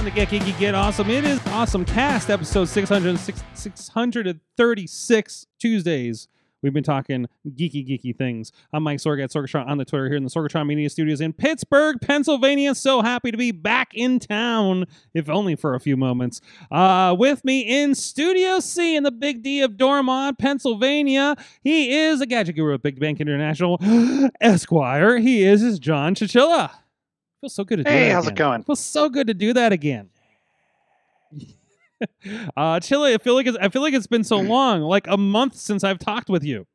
Time to get geeky, get awesome. It is Awesome Cast, episode 606 636 Tuesdays. We've been talking geeky, geeky things. I'm Mike Sorg at Sorgatron on the Twitter here in the Sorgatron Media Studios in Pittsburgh, Pennsylvania. So happy to be back in town, if only for a few moments. Uh, with me in Studio C in the Big D of Dormont, Pennsylvania, he is a gadget guru at Big Bank International Esquire. He is, is John Chichilla. Feels so good to do Hey, that how's it going? Feels so good to do that again. uh, Chili, I feel like it's, I feel like it's been so long, like a month since I've talked with you.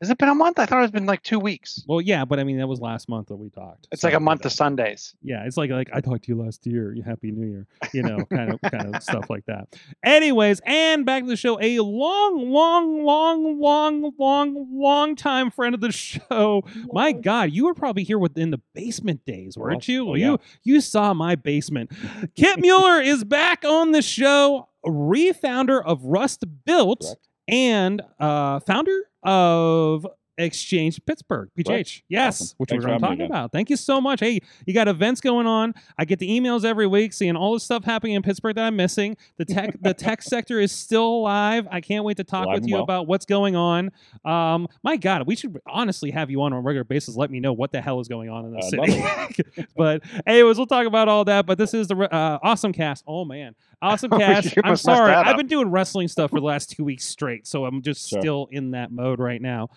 Has it been a month? I thought it's been like two weeks. Well, yeah, but I mean that was last month that we talked. It's So, like a month of Sundays. Yeah, it's like like I talked to you last year. You happy New Year, you know, kind of kind of stuff like that. Anyways, and back to the show. A long, long, long, long, long, long time friend of the show. My God, you were probably here within the basement days, weren't you? oh, you you saw my basement. Kit Mueller is back on the show, refounder of Rust Built Correct. and uh, founder of Exchange Pittsburgh, PGH. Yes, Awesome. which Thanks we're going to talk about. Thank you so much. Hey, you got events going on. I get the emails every week seeing all the stuff happening in Pittsburgh that I'm missing. The tech the tech sector is still alive. I can't wait to talk Alive with you well. about what's going on. Um, my God, we should honestly have you on on a regular basis. Let me know what the hell is going on in the I'd city. but anyways, we'll talk about all that. But this is the uh, awesome cast. Oh man, awesome cast. You I'm sorry, I've been doing wrestling stuff for the last two weeks straight, so I'm just Sure. still in that mode right now.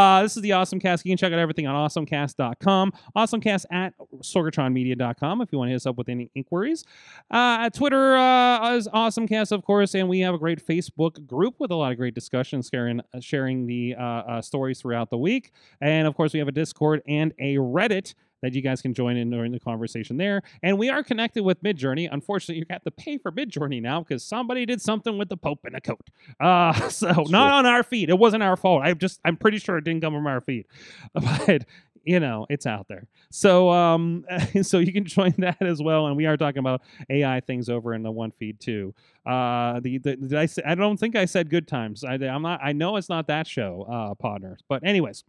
Uh, this is the Awesome Cast. You can check out everything on awesomecast.com, awesomecast at sorgatronmedia.com if you want to hit us up with any inquiries. Uh, Twitter uh, is awesomecast, of course, and we have a great Facebook group with a lot of great discussions, sharing, uh, sharing the uh, uh, stories throughout the week. And of course, we have a Discord and a Reddit that you guys can join in during the conversation there. And we are connected with Midjourney. Unfortunately, you have to pay for Midjourney now because somebody did something with the Pope in a coat. Uh, so not true. on our feed. It wasn't our fault. I just I'm pretty sure it didn't come from our feed, but you know it's out there. So um so you can join that as well. And we are talking about AI things over in the one feed too. Uh, the, the did I say? I don't think I said good times. I, I'm not. I know it's not that show, uh, partner. But anyways.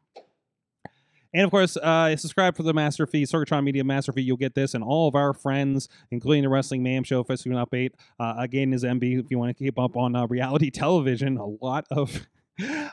And of course, uh, subscribe for the Master Feed, Sorgatron Media Master Feed. You'll get this and all of our friends, including the Wrestling Mayhem Show, Festival Update. Uh, again, is MB if you want to keep up on uh, reality television. A lot of.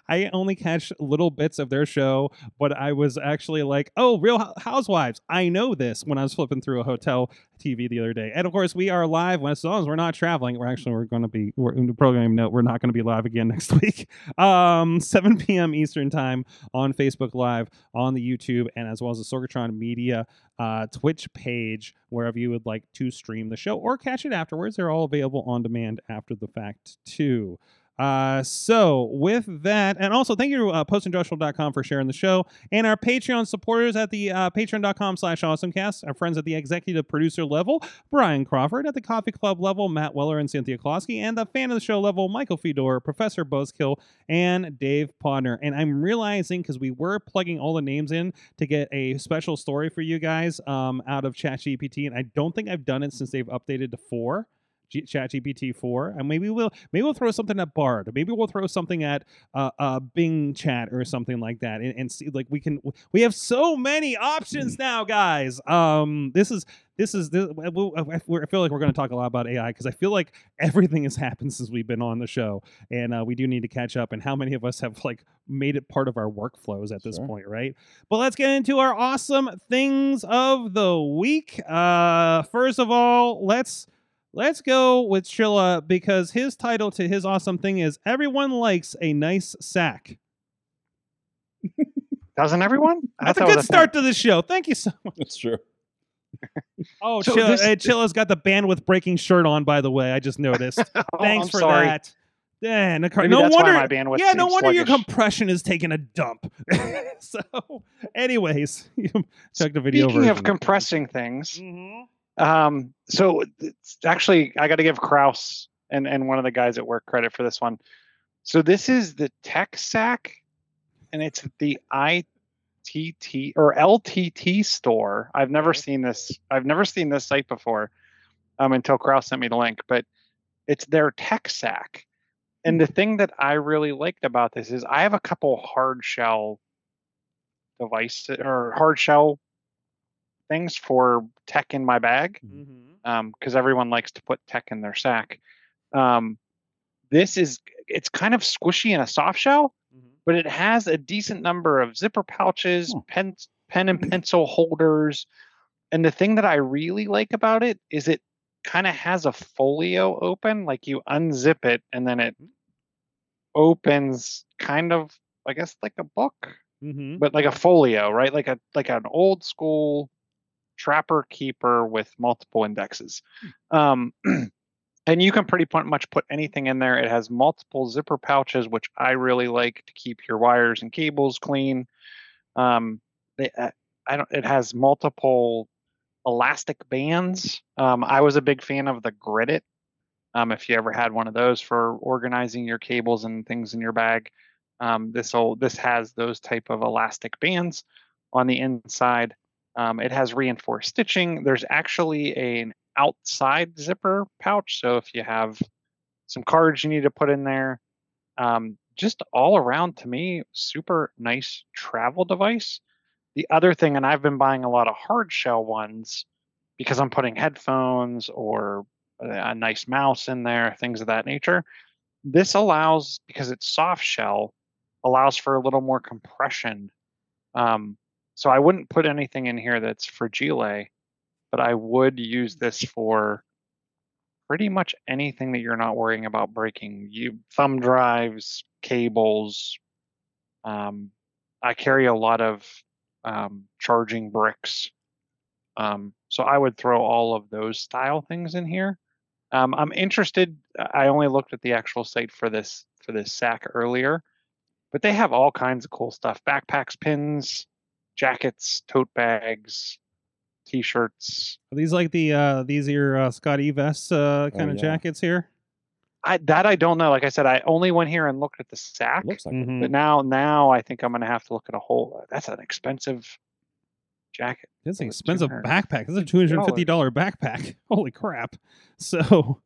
I only catch little bits of their show, but I was actually like, "Oh, Real Housewives! I know this." When I was flipping through a hotel TV the other day, and of course, we are live. When as long as we're not traveling, we're actually we're going to be. We're, in the program note, we're not going to be live again next week. Um, 7 p.m. Eastern time on Facebook Live, on the YouTube, and as well as the Sorgatron Media uh, Twitch page, wherever you would like to stream the show or catch it afterwards. They're all available on demand after the fact too. Uh, so with that, and also thank you to uh, postindustrial.com for sharing the show and our Patreon supporters at the uh, patreon.com slash awesomecast, our friends at the executive producer level, Brian Crawford, at the coffee club level, Matt Weller and Cynthia Klosky, and the fan of the show level, Michael Fedor, Professor Buzzkill, and Dave Podner. And I'm realizing because we were plugging all the names in to get a special story for you guys um, out of ChatGPT, and I don't think I've done it since they've updated to four. G- ChatGPT four, and maybe we'll maybe we'll throw something at Bard, maybe we'll throw something at uh, uh Bing Chat or something like that, and, and see like we can we have so many options now, guys. Um, this is this is this, I I feel like we're going to talk a lot about AI because I feel like everything has happened since we've been on the show, and uh, we do need to catch up. And how many of us have like made it part of our workflows at this Sure. point, right? But let's get into our awesome things of the week. Uh, first of all, let's let's go with Chilla because his title to his awesome thing is "Everyone likes a nice sack." Doesn't everyone? I That's a good start to the show. Thank you so much. That's true. Oh, So Chilla, this- hey, Chilla's got the bandwidth breaking shirt on. By the way, I just noticed. Oh, Thanks I'm for sorry. that. Yeah, no, Maybe no that's wonder. why my bandwidth yeah, no seems wonder your compression is taking a dump. so, anyways, check the video Speaking version. of compressing things, Mhm. Um, so actually, I got to give Kraus and and one of the guys at work credit for this one. So this is the Tech Sack, and it's the ITT or LTT store. I've never seen this. I've never seen this site before, um, until Kraus sent me the link. But it's their Tech Sack, and the thing that I really liked about this is I have a couple hard shell device or hard shell things for tech in my bag Mm-hmm. because everyone likes to put tech in their sack. Um, this is it's kind of squishy in a soft shell, Mm-hmm. but it has a decent number of zipper pouches, Hmm. pen pen and pencil holders, and the thing that I really like about it is it kind of has a folio open, like you unzip it and then it opens kind of I guess like a book Mm-hmm. but like a folio, right? Like a like an old school trapper keeper with multiple indexes. Um, and you can pretty much put anything in there. It has multiple zipper pouches, which I really like to keep your wires and cables clean. Um, they, uh, I don't. It has multiple elastic bands. Um, I was a big fan of the Grid-It Um, if you ever had one of those for organizing your cables and things in your bag, um, this will this has those type of elastic bands on the inside. Um, it has reinforced stitching. There's actually an outside zipper pouch, so if you have some cards you need to put in there, um, just all around to me, super nice travel device. The other thing, and I've been buying a lot of hard shell ones because I'm putting headphones or a nice mouse in there, things of that nature. This allows, because it's soft shell, allows for a little more compression. Um, so I wouldn't put anything in here that's fragile, but I would use this for pretty much anything that you're not worrying about breaking. You thumb drives, cables. Um, I carry a lot of um, charging bricks. Um, so I would throw all of those style things in here. Um, I'm interested. I only looked at the actual site for this for this sack earlier, but they have all kinds of cool stuff: backpacks, pins, jackets, tote bags, t-shirts. Are these like the uh these are your uh, SCOTTeVESTs uh kind of yeah. jackets here? I that I don't know. Like I said, I only went here and looked at the sack. Looks like it. Mhm. But now, now I think I'm gonna have to look at a whole. That's an expensive jacket. It's an expensive backpack. This is a two hundred and fifty dollar backpack. Holy crap! So,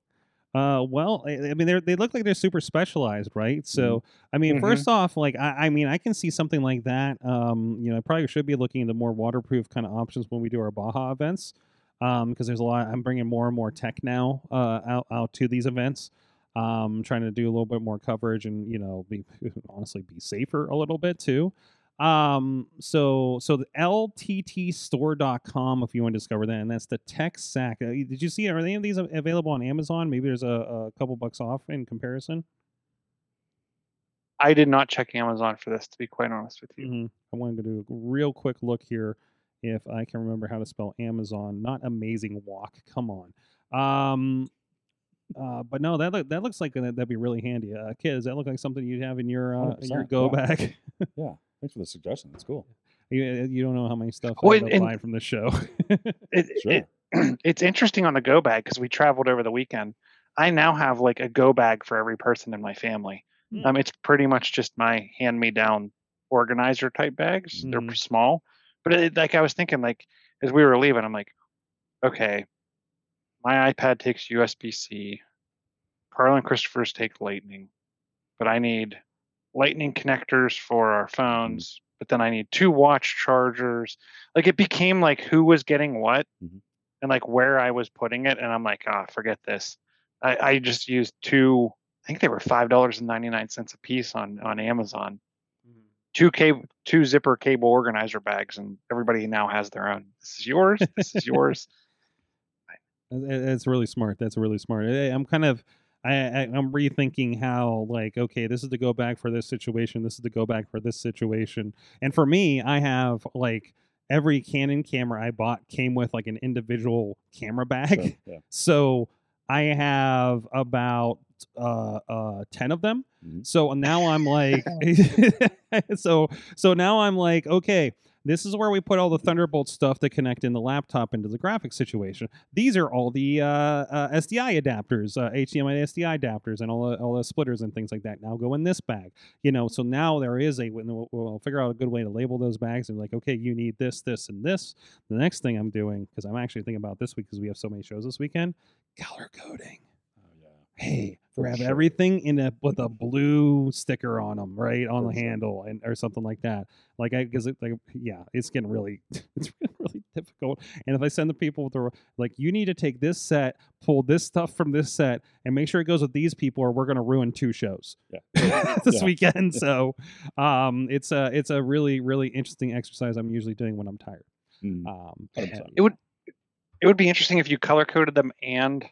uh, well, I, I mean, they they look like they're super specialized, right? So, I mean, Mhm. first off, like I, I mean, I can see something like that. Um, you know, I probably should be looking into more waterproof kind of options when we do our Baja events. Um, because there's a lot. I'm bringing more and more tech now uh, out out to these events. Um, trying to do a little bit more coverage and you know be honestly be safer a little bit too. Um, so so the lttstore.com if you want to discover that, and that's the tech sack. Uh, did you see are any of these available on Amazon? Maybe there's a, a couple bucks off in comparison. I did not check Amazon for this, to be quite honest with you. Mhm. I wanted to do a real quick look here if I can remember how to spell Amazon. Not amazing walk. Come on. Um, uh, but no, that look, that looks like that, that'd be really handy. Uh, kid, does that look like something you'd have in your uh, in your go yeah. bag? Yeah. Thanks for the suggestion. That's cool. you, you don't know how many stuff Well, I end up and- buying from the show. It, Sure. it- it's interesting on the go bag because we traveled over the weekend. I now have like a go bag for every person in my family. Hmm. Um, it's pretty much just my hand me down organizer type bags. They're Mhm. small, but it, like I was thinking, like as we were leaving, I'm like, okay, my iPad takes USB C. Carl and Christopher's take Lightning, but I need Lightning connectors for our phones. But then I need two watch chargers. Like it became like who was getting what, Mhm. and like where I was putting it, and I'm like, ah, forget this. I, I just used two. I think they were five dollars and ninety nine cents a piece on on Amazon. Two cable, two zipper cable organizer bags, and everybody now has their own. This is yours. This is yours. It's really smart. That's really smart. I'm kind of, I, I I'm rethinking how like okay, this is the go back for this situation. This is the go back for this situation. And for me, I have like every Canon camera I bought came with like an individual camera bag. Sure, yeah. So I have about uh uh 10 of them. Mhm. So now I'm like so so now I'm like okay, This is where we put all the Thunderbolt stuff to connect in the laptop into the graphics situation. These are all the uh, uh, SDI adapters, uh, HDMI to SDI adapters, and all the, all the splitters and things like that. Now go in this bag. You know, so now there is a we'll, we'll figure out a good way to label those bags and like, okay, you need this, this, and this. The next thing I'm doing because I'm actually thinking about this week because we have so many shows this weekend, color coding Oh, yeah. hey, grab sure. everything in a with a blue sticker on them, right on For the sure. handle, and or something like that. Like I, because it, like yeah, it's getting really, it's getting really difficult. And if I send the people with the like, you need to take this set, pull this stuff from this set, and make sure it goes with these people, or we're gonna ruin two shows Yeah. this Yeah. weekend. So, um, it's a it's a really really interesting exercise. I'm usually doing when I'm tired. Mm. Um, It would it would be interesting if you color coded them and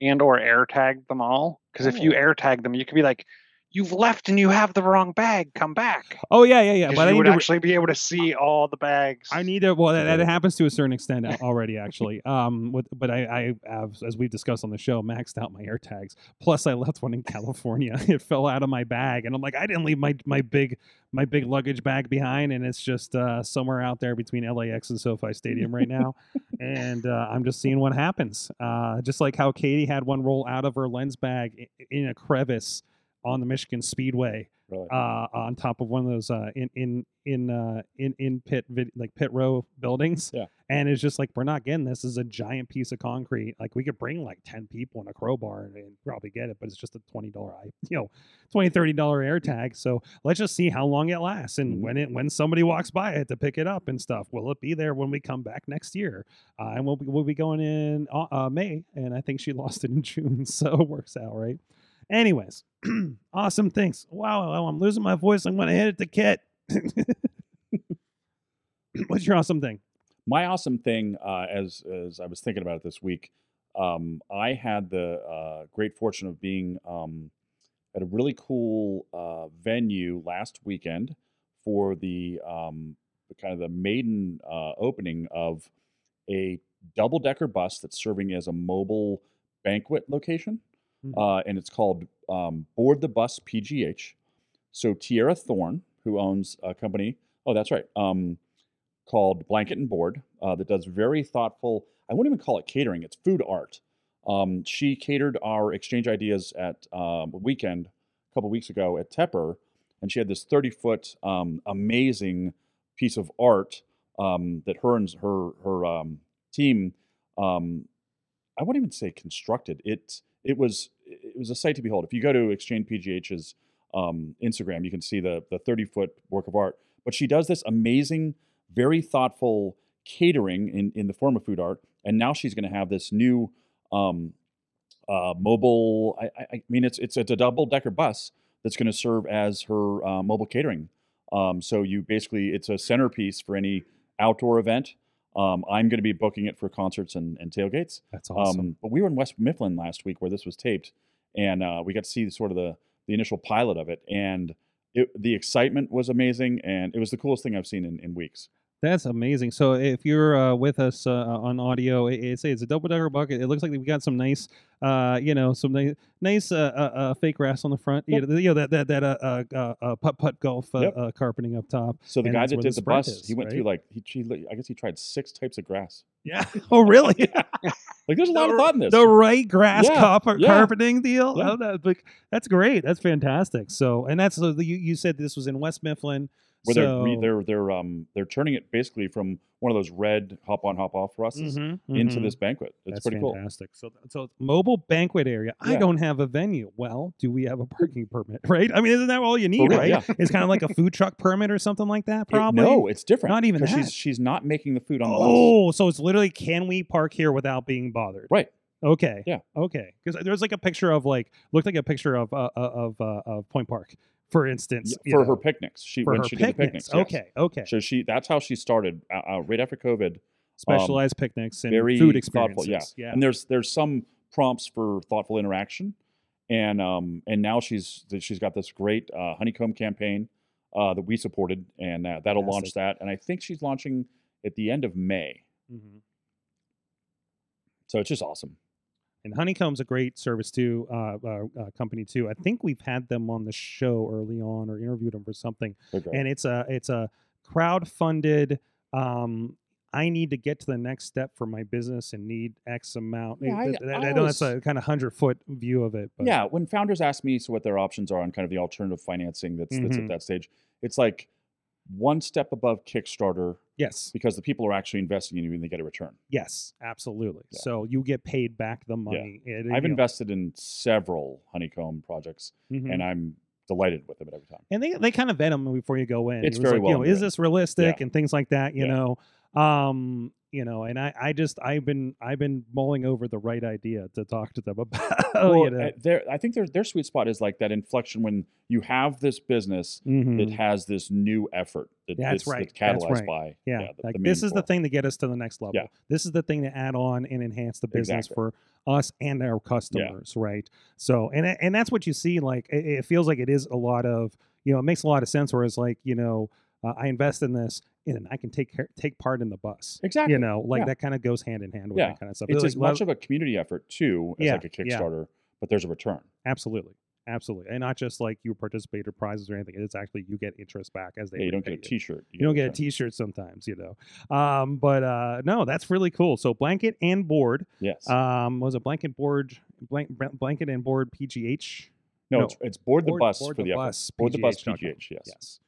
and or air tagged them all. Because if you Oh. air tag them, you could be like, "You've left and you have the wrong bag. Come back." oh yeah, yeah, yeah. Because But I you need would to. re- actually be able to see all the bags. I need to. Well, that, that happens to a certain extent already, actually. Um, with but I, I have, as we've discussed on the show, maxed out my air tags. Plus, I left one in California. it fell out of my bag, and I'm like, I didn't leave my my big my big luggage bag behind, and it's just uh, somewhere out there between LAX and SoFi Stadium right now. and uh, I'm just seeing what happens. Uh, just like how Katie had one roll out of her lens bag i- in a crevice on the Michigan Speedway Really. uh, on top of one of those uh, in in in uh, in in pit vid- like pit row buildings. Yeah. And it's just like we're not getting this. This is a giant piece of concrete. Like we could bring like ten people in a crowbar and, and probably get it, but it's just a twenty dollar, you know, 20 30 dollar air tag. So let's just see how long it lasts and Mhm. when it when somebody walks by it to pick it up and stuff. Will it be there when we come back next year? Uh, and we'll be, we'll be going in uh, uh, May, and I think she lost it in June, so it works out right. Anyways, awesome things. Wow, I'm losing my voice. I'm going to hit it to Kit. What's your awesome thing? my awesome thing uh, as as I was thinking about it this week, um, I had the uh, great fortune of being um, at a really cool uh, venue last weekend for the, um, kind of the maiden uh, opening of a double decker bus that's serving as a mobile banquet location, Mhm. uh, and it's called um, Board the Bus PGH. So Tierra Thorne, who owns a company, oh that's right. Um, called Blanket and Board uh, that does very thoughtful. I wouldn't even call it catering; it's food art. Um, she catered our exchange ideas at um, a weekend a couple weeks ago at Tepper, and she had this thirty foot um, amazing piece of art um, that her and her her team. Um, I wouldn't even say constructed. It it was it was a sight to behold. If you go to Exchange PGH's um, Instagram, you can see the the thirty foot work of art. But she does this amazing very thoughtful catering in, in the form of food art. And now she's going to have this new um, uh, mobile. I, I, I mean, it's it's it's a double decker bus that's going to serve as her uh, mobile catering. Um, so you basically it's a centerpiece for any outdoor event. Um, I'm going to be booking it for concerts and, and tailgates. That's awesome. Um, but we were in West Mifflin last week where this was taped, and uh, we got to see sort of the the initial pilot of it, and it, the excitement was amazing, and it was the coolest thing I've seen in, in weeks. That's amazing. So if you're uh, with us uh, on audio, it, it's it's a double decker bucket. It looks like we got some nice, uh, you know, some nice, nice uh, uh, uh, fake grass on the front. You know, you know that that that uh, uh, uh, uh, putt putt golf uh, Yep. uh, carpeting up top. So the And guy that did the the, bus, is, he went right? through like he, he, I guess he tried six types of grass. Yeah. Oh, really? Like there's a lot of thought in this. the right grass Yeah, carpet, yeah. carpeting deal. Yeah. Oh, that, like, that's great. That's fantastic. So, and that's uh, you, you said this was in West Mifflin. where so, they're they're they're um they're turning it basically from one of those red hop on hop off russes Mhm, into mhm. this banquet. It's That's pretty cool. fantastic. So, so mobile banquet area. I don't have a venue. Well, do we have a parking permit? Right? I mean, isn't that all you need? real, right? yeah. It's kind of like a food truck permit or something like that. It- Probably. no, it's different. Not even that. She's she's not making the food on the bus. Oh, so it's literally can we park here without being bothered? Right. Okay. Yeah. Okay. Because there's like a picture of like looked like a picture of uh, uh, of uh, of Point Park, for instance. Yeah, for know, her picnics. She when she did the picnics. picnics. yes. Okay. Okay. So she that's how she started uh, uh, right after COVID. Specialized picnics and very food thoughtful, experiences. yeah. Yeah. And there's there's some prompts for thoughtful interaction, and um and now she's she's got this great uh, honeycomb campaign uh, that we supported, and uh, that'll launch that. And I think she's launching at the end of May. Mhm. So it's just awesome. And Honeycomb's a great service too, uh, uh, uh, company too. I think we've had them on the show early on or interviewed them for something. They're. And it's a it's a crowd-funded. Um, I need to get to the next step for my business and need X amount. Yeah, I- Th- th- I I know that's a kind of hundred foot view of it. But yeah, when founders ask me so what their options are on kind of the alternative financing that's that's Mhm. at that stage, it's like one step above Kickstarter Yes. because the people are actually investing in you and they get a return. Yes. Absolutely. Yeah. So you get paid back the money. It- I've you know, invested in several honeycomb projects mhm. and I'm delighted with them at every time. and they they kind of vet them before you go in. It's It very like, you well know, is this realistic Yeah. and things like that. You Yeah. know, um, you know, and I I just I've been I've been mulling over the right idea to talk to them about. well, you know, their, I think their their sweet spot is like that inflection when you have this business that Mhm. has this new effort that, That's right, that's right. by yeah, the, like the this is the thing to get us to the next level. Yeah. This is the thing to add on and enhance the business Exactly. for us and our customers, right? So, and and that's what you see. Like it, it feels like it is a lot of you know, it makes a lot of sense. Whereas like you know, uh, I invest in this and I can take care, take part in the bus. exactly. You know, like Yeah. that kind of goes hand in hand with Yeah. that kind of stuff. it's as much of a community effort too as Yeah, like a. Kickstarter, but there's a return. absolutely. Absolutely, and not just like you participate or prizes or anything. It's actually you get interest back as they Yeah, you don't get a T-shirt. you don't get a return. t-shirt sometimes you know um but uh no that's really cool so blanket and board Yes. um was it blanket board blank, blanket and board pgh no, no, it's, it's board the board- bus board for the the, bus, Board the bus PGH. Yes. yes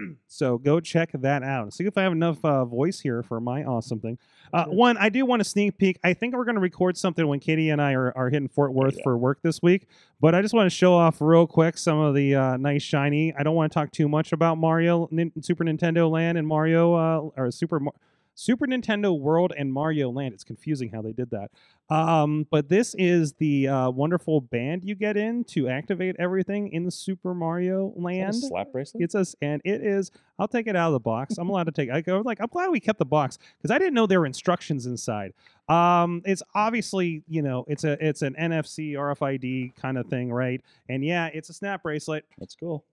so go check that out. See if i have enough uh, voice here for my awesome thing. Uh, one i do want to sneak peek. I think we're going to record something when katie and i are, are hitting fort worth for work this week but i just want to show off real quick some of the uh, nice shiny i don't want to talk too much about mario Nin- super nintendo land and mario uh, or super Mar- Super Nintendo World and Mario Land. It's confusing how they did that. Um, but this is the uh, wonderful band you get in to activate everything in the Super Mario Is that a Land. slap bracelet. It's us, and it is. I'll take it out of the box. I'm allowed to take. I go like I'm glad we kept the box because I didn't know there were instructions inside. Um, it's obviously you know it's a it's an NFC RFID kind of thing, right? And yeah, it's a snap bracelet. That's cool.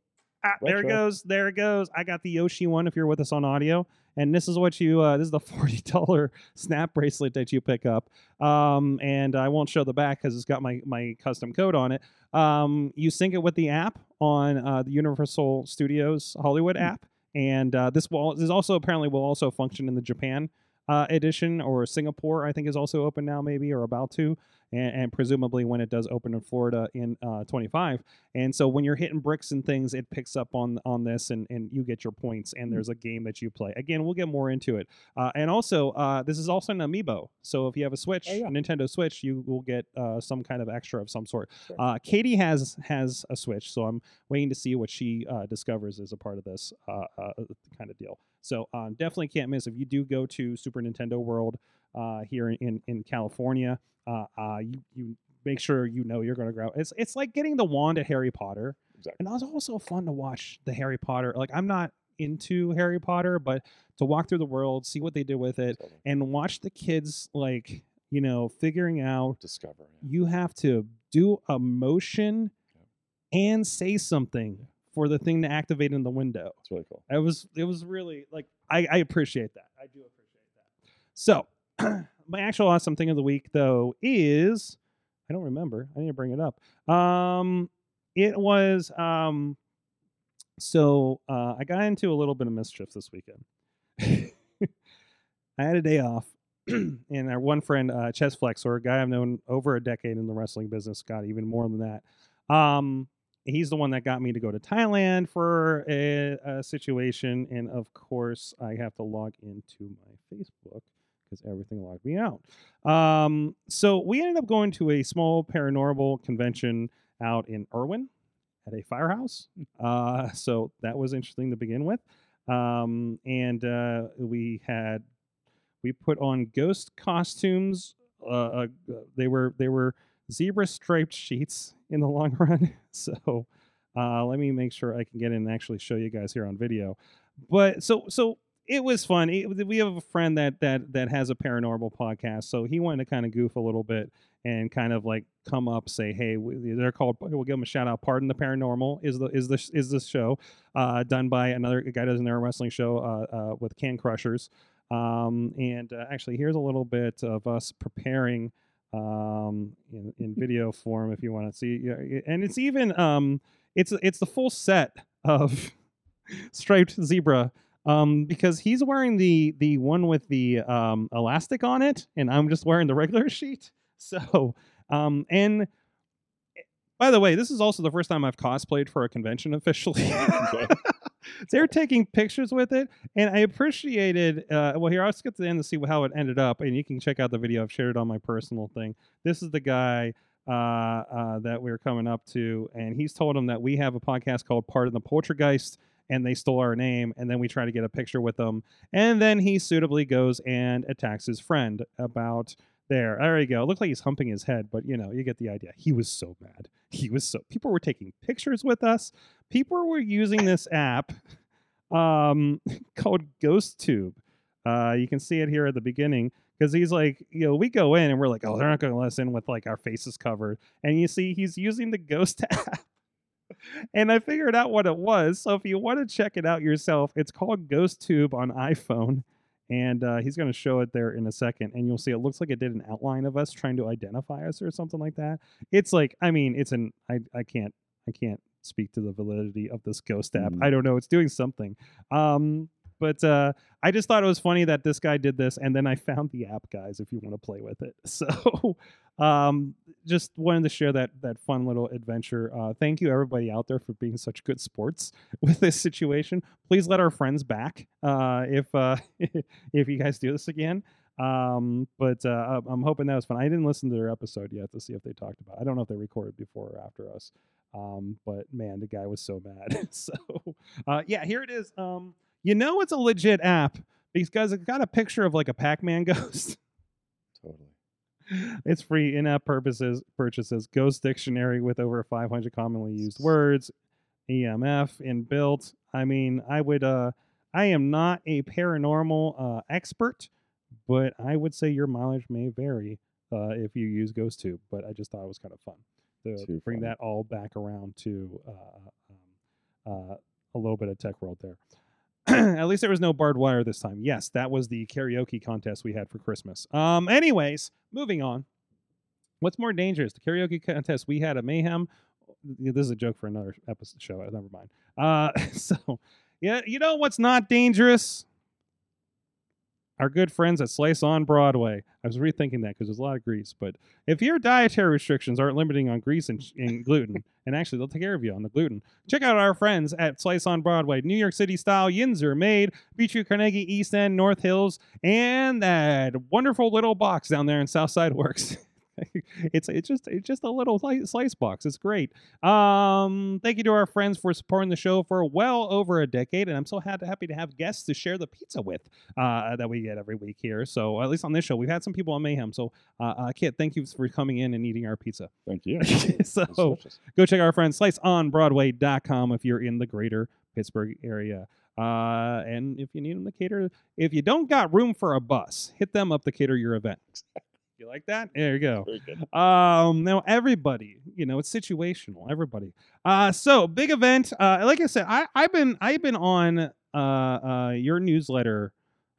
Ah, there it goes. There it goes. I got the Yoshi one. If you're with us on audio, and this is what you. Uh, this is the forty dollar snap bracelet that you pick up. Um, and I won't show the back because it's got my my custom code on it. Um, you sync it with the app on uh, the Universal Studios Hollywood Hmm. app, and uh, this will this also apparently will also function in the Japan uh, edition or Singapore. I think is also open now, maybe or about to, and, and presumably when it does open in Florida in uh, 25. And so when you're hitting bricks and things, it picks up on on this, and and you get your points. And there's a game that you play. Again, we'll get more into it. Uh, and also, uh, this is also an amiibo. So if you have a Switch, Oh, yeah. Nintendo Switch, you will get uh, some kind of extra of some sort. Sure. Uh, Katie has has a Switch, so I'm waiting to see what she uh, discovers as a part of this uh, uh, kind of deal. So um, definitely can't miss if you do go to Super Nintendo World uh, here in, in California. Uh, uh, you you make sure you know you're going to grab. It's it's like getting the wand at Harry Potter, Exactly. and it was also fun to watch the Harry Potter. Like I'm not into Harry Potter, but to walk through the world, see what they did with it, Totally. and watch the kids like you know figuring out Discover. yeah. you have to do a motion and say something for the thing to activate in the window. It's really cool. It was it was really like I, I appreciate that. I do appreciate that. So my actual awesome thing of the week though is I don't remember. I need to bring it up. Um it was um so uh I got into a little bit of mischief this weekend. I had a day off and our one friend, uh, Chestflexor a guy I've known over a decade in the wrestling business, got even more than that. Um, he's the one that got me to go to Thailand for a, a situation, and of course, I have to log into my Facebook because everything logged me out. Um, so we ended up going to a small paranormal convention out in Irwin at a firehouse. Uh, so that was interesting to begin with. Um, and uh, we had we put on ghost costumes. Uh, uh, they were they were zebra striped sheets in the long run. So uh, let me make sure I can get in and actually show you guys here on video. But so so it was fun. It- we have a friend that that that has a paranormal podcast, so he wanted to kind of goof a little bit and kind of like come up, say, "Hey, they're called." We'll give them a shout out. Pardon the paranormal is the is this is this show uh, done by another guy does another wrestling show uh, uh, with Can Crushers. Um, and uh, actually, here's a little bit of us preparing um, in, in video form if you want to see. Yeah, And it's even um, it's it's the full set of striped zebra um, because he's wearing the the one with the um, elastic on it, and I'm just wearing the regular sheet. So, um, and by the way, this is also the first time I've cosplayed for a convention officially. They're taking pictures with it, and I appreciated. Uh, well, here I'll skip to the end to see how it ended up, and you can check out the video. I've shared it on my personal thing. This is the guy uh, uh, that we're coming up to, and he's told him that we have a podcast called Part of the Poltergeist, and they stole our name, and then we try to get a picture with them, and then he suitably goes and attacks his friend about there. There you go. It looked like he's humping his head, but you know, you get the idea. He was so mad. He was so. People were taking pictures with us. People were using this app um, called GhostTube. Uh, you can see it here at the beginning because he's like, you know, we go in and we're like, oh, they're not going to let us in with like our faces covered, and you see he's using the Ghost app. and I figured out what it was. So if you want to check it out yourself, it's called GhostTube on iPhone and uh, he's going to show it there in a second and you'll see it looks like it did an outline of us trying to identify us or something like that. It's like i mean it's an i, I can't i can't speak to the validity of this ghost app. Mm. i don't know it's doing something. Um but uh, I just thought it was funny that this guy did this, and then I found the app, guys. If you want to play with it, so um, just wanted to share that that fun little adventure. Uh, thank you, everybody out there, for being such good sports with this situation. Please let our friends back uh, if uh, if you guys do this again. Um, but uh, I'm hoping that was fun. I didn't listen to their episode yet to see if they talked about. It. I don't know if they recorded before or after us. Um, but man, the guy was so mad. so uh, yeah, here it is. You know it's a legit app because it's got a picture of like a Pac-Man ghost. Totally. it's free in-app purposes purchases. Ghost dictionary with over 500 commonly used words. EMF inbuilt. I mean, I would. Uh, I am not a paranormal uh, expert, but I would say your mileage may vary uh, if you use GhostTube. But I just thought it was kind of fun to Too bring funny. that all back around to uh, um, uh, a little bit of tech world there. At least there was no barbed wire this time. Yes, that was the karaoke contest we had for Christmas. Um, anyways, moving on. What's more dangerous, the karaoke contest we had at Mayhem? This is a joke for another episode show. Never mind. Uh, so, yeah, you know what's not dangerous? Our good friends at Slice on Broadway. I was rethinking that because there's a lot of grease. But if your dietary restrictions aren't limiting on grease and, and gluten, and actually they'll take care of you on the gluten, check out our friends at Slice on Broadway, New York City style Yinzer made, Beechview, Carnegie, East End, North Hills, and that wonderful little box down there in Southside Works. it's it's just it's just a little slice box. It's great. Um, thank you to our friends for supporting the show for well over a decade, and I'm so happy to have guests to share the pizza with uh, that we get every week here. So at least on this show, we've had some people on Mayhem. So uh, uh, Kit, thank you for coming in and eating our pizza. Thank you. so go check our friends sliceonbroadway.com if you're in the greater Pittsburgh area. Uh, and if you need them to cater, if you don't got room for a bus, hit them up to cater your event. You like that? There you go. Very good. Um, now everybody, you know, it's situational. Everybody. Uh, so big event. Uh, like I said, I I've been I've been on uh uh your newsletter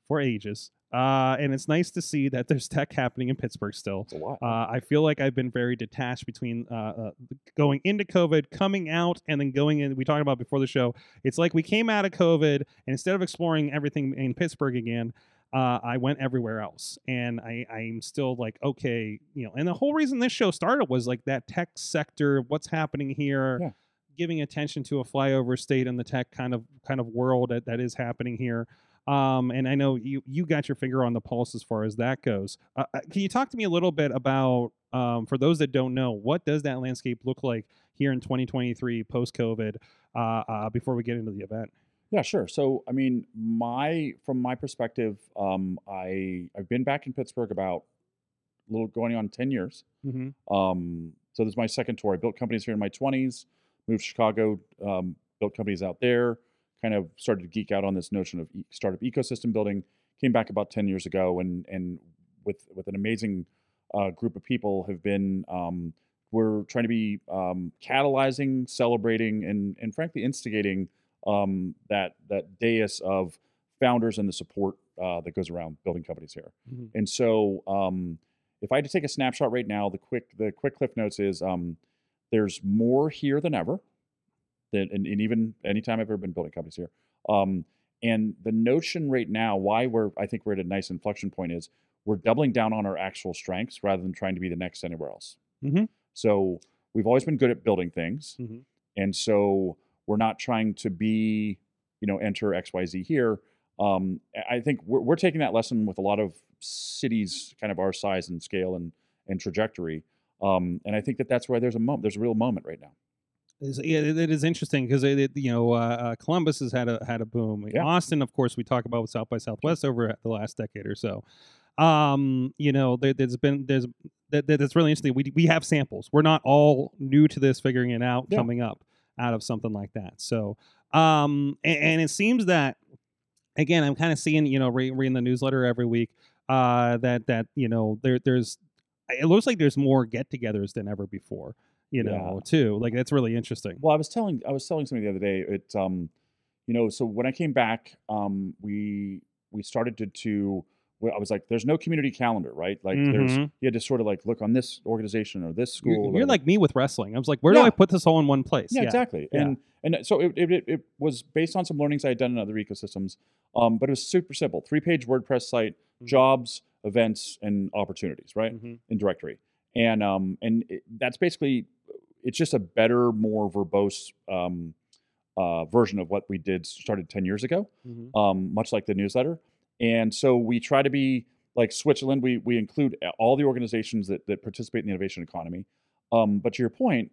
for ages. Uh, and it's nice to see that there's tech happening in Pittsburgh still. It's a lot. Uh, I feel like I've been very detached between uh, uh, going into COVID, coming out, and then going in. We talked about before the show. It's like we came out of COVID, and instead of exploring everything in Pittsburgh again, uh, I went everywhere else. And I, I'm still like, okay, you know. And the whole reason this show started was like that tech sector, what's happening here, Yeah. giving attention to a flyover state in the tech kind of kind of world that, that is happening here. Um, and I know you you got your finger on the pulse as far as that goes. Uh, uh, can you talk to me a little bit about, um, for those that don't know, what does that landscape look like here in 2023 post COVID? Uh, uh, before we get into the event. Yeah, sure. So, I mean, my from my perspective, um, I I've been back in Pittsburgh about a little going on ten years. Mm-hmm. Um, so this is my second tour. I built companies here in my twenties, moved to Chicago, um, built companies out there. Kind of started to geek out on this notion of e- startup ecosystem building. Came back about ten years ago, and and with with an amazing uh, group of people have been. Um, we're trying to be um, catalyzing, celebrating, and and frankly instigating um, that that dais of founders and the support uh, that goes around building companies here. Mhm. And so, um, if I had to take a snapshot right now, the quick the quick cliff notes is um, there's more here than ever. Than, and, and even anytime I've ever been building companies here, um, and the notion right now, why we're I think we're at a nice inflection point is we're doubling down on our actual strengths rather than trying to be the next anywhere else. Mhm. So we've always been good at building things, Mhm. and so we're not trying to be, you know, enter X Y Z here. Um, I think we're, we're taking that lesson with a lot of cities, kind of our size and scale and and trajectory. Um, and I think that that's why there's a moment, there's a real moment right now. Is- yeah, it, it is interesting because it, it- you know uh, uh, Columbus has had a had a boom. Yeah. Austin, of course, we talk about with South by Southwest over the last decade or so. Um, you know, there, there's been there's that, that- that's really interesting. We we have samples. We're not all new to this, figuring it out, Yeah. coming up out of something like that. So, um, and, and it seems that again, I'm kind of seeing you know re- reading the newsletter every week. Uh, that that you know there there's it looks like there's more get-togethers than ever before. You Yeah. know, too. Like that's really interesting. Well, I was telling I was telling somebody the other day. It um, you know, so when I came back, um, we we started to to I was like, there's no community calendar, right? Like there's Mhm. you had to sort of like look on this organization or this school. You're, you're like me with wrestling. I was like, where do I put this all in one place? yeah, exactly. Yeah. And and so it, it, it- was based on some learnings I had done in other ecosystems, um, but it was super simple: three page WordPress site, Mhm. jobs, events, and opportunities, right? Mhm. in directory and um and it, that's basically it's just a better more verbose um uh version of what we did started 10 years ago Mhm. um much like the newsletter and so we try to be like switzerland we we include all the organizations that that participate in the innovation economy um but to your point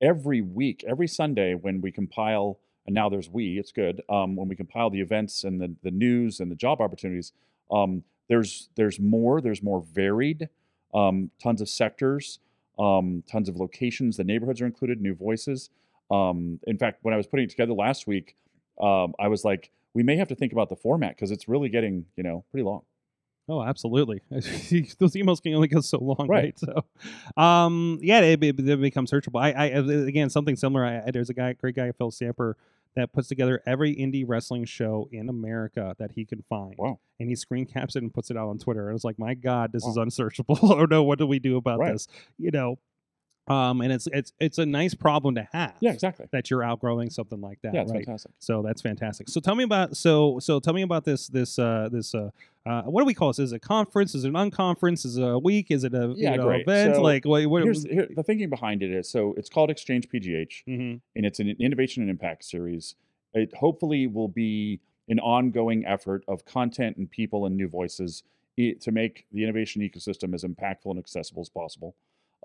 every week every sunday when we compile and now there's we it's good um when we compile the events and the the news and the job opportunities um there's there's more there's more varied um, tons of sectors, um, tons of locations. The neighborhoods are included, new voices. Um, in fact, when I was putting it together last week, I was like, we may have to think about the format because it's really getting, you know, pretty long. Oh, absolutely. Those emails can only go so long, Right. right? So, um, yeah, they, they they become searchable. I, I again something similar. I, there's a guy, great guy, Phil Stamper, that puts together every indie wrestling show in America that he can find. Wow. And he screen caps it and puts it out on Twitter. And it's like, my God, this is unsearchable. oh no, what do we do about Right. this? You know, um, and it's it's it's a nice problem to have. Yeah, exactly. That you're outgrowing something like that. Yeah, right? fantastic. So that's fantastic. So tell me about so so tell me about this this uh this uh, uh what do we call this? Is it a conference? Is it an unconference? Is it a week? Is it a Yeah, you know, great. event? So like what? what Here's here, the thinking behind it is so it's called Exchange PGH. Mhm. and it's an innovation and impact series. It hopefully will be an ongoing effort of content and people and new voices to make the innovation ecosystem as impactful and accessible as possible.